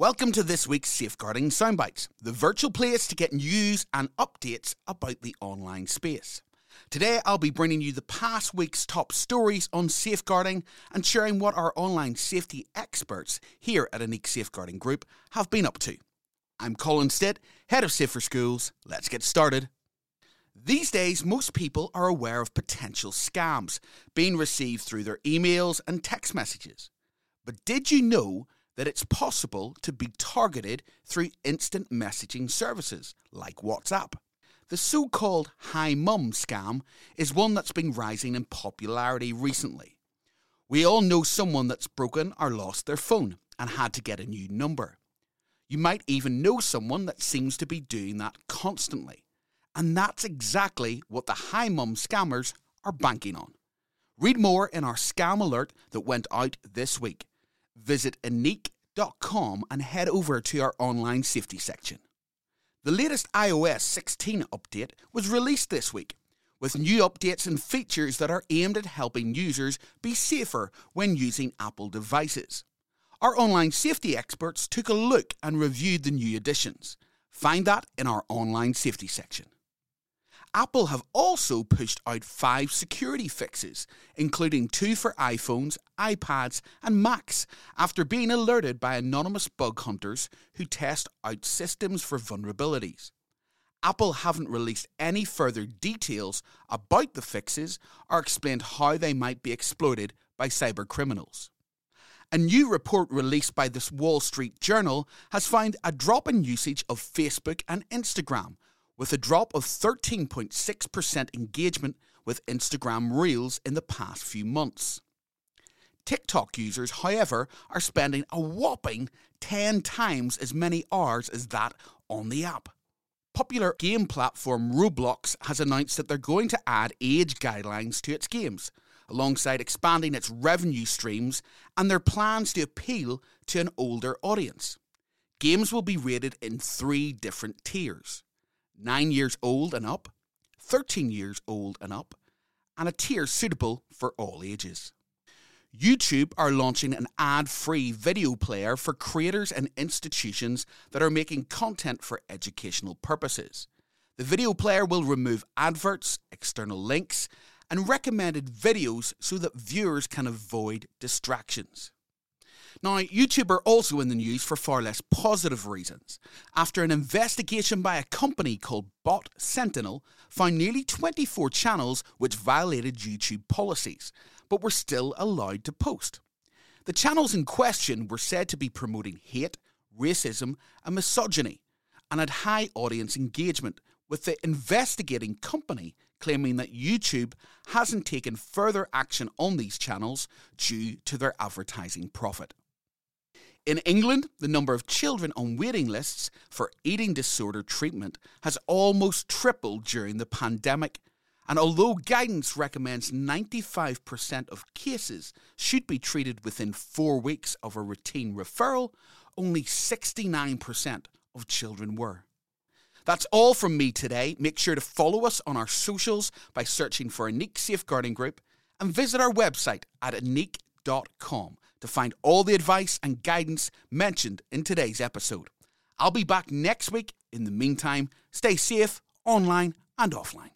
Welcome to this week's Safeguarding Soundbites, the virtual place to get news and updates about the online space. Today, I'll be bringing you the past week's top stories on safeguarding and sharing what our online safety experts here at Ineqe Safeguarding Group have been up to. I'm Colin Stitt, head of Safer Schools. Let's get started. These days, most people are aware of potential scams being received through their emails and text messages. But did you know that it's possible to be targeted through instant messaging services like WhatsApp. The so called Hi Mum scam is one that's been rising in popularity recently. We all know someone that's broken or lost their phone and had to get a new number. You might even know someone that seems to be doing that constantly. And that's exactly what the Hi Mum scammers are banking on. Read more in our scam alert that went out this week visit ineqe.com and head over to our online safety section. The latest iOS 16 update was released this week, with new updates and features that are aimed at helping users be safer when using Apple devices. Our online safety experts took a look and reviewed the new additions. Find that in our online safety section. Apple have also pushed out five security fixes, including two for iPhones, iPads, and Macs, after being alerted by anonymous bug hunters who test out systems for vulnerabilities. Apple haven't released any further details about the fixes or explained how they might be exploited by cyber criminals. A new report released by this Wall Street Journal has found a drop in usage of Facebook and Instagram, with a drop of 13.6% engagement with Instagram Reels in the past few months. TikTok users, however, are spending a whopping 10 times as many hours as that on the app. Popular game platform Roblox has announced that they're going to add age guidelines to its games, alongside expanding its revenue streams and their plans to appeal to an older audience. Games will be rated in three different tiers 9 years old and up, 13 years old and up, and a tier suitable for all ages. YouTube are launching an ad free video player for creators and institutions that are making content for educational purposes. The video player will remove adverts, external links, and recommended videos so that viewers can avoid distractions. Now, YouTube are also in the news for far less positive reasons. After an investigation by a company called Bot Sentinel found nearly 24 channels which violated YouTube policies, but were still allowed to post. The channels in question were said to be promoting hate, racism, and misogyny, and had high audience engagement, with the investigating company claiming that YouTube hasn't taken further action on these channels due to their advertising profit. In England, the number of children on waiting lists for eating disorder treatment has almost tripled during the pandemic. And although guidance recommends 95% of cases should be treated within four weeks of a routine referral, only 69% of children were. That's all from me today. Make sure to follow us on our socials by searching for Ineqe Safeguarding Group and visit our website at ineqe.com to find all the advice and guidance mentioned in today's episode. I'll be back next week. In the meantime, stay safe online and offline.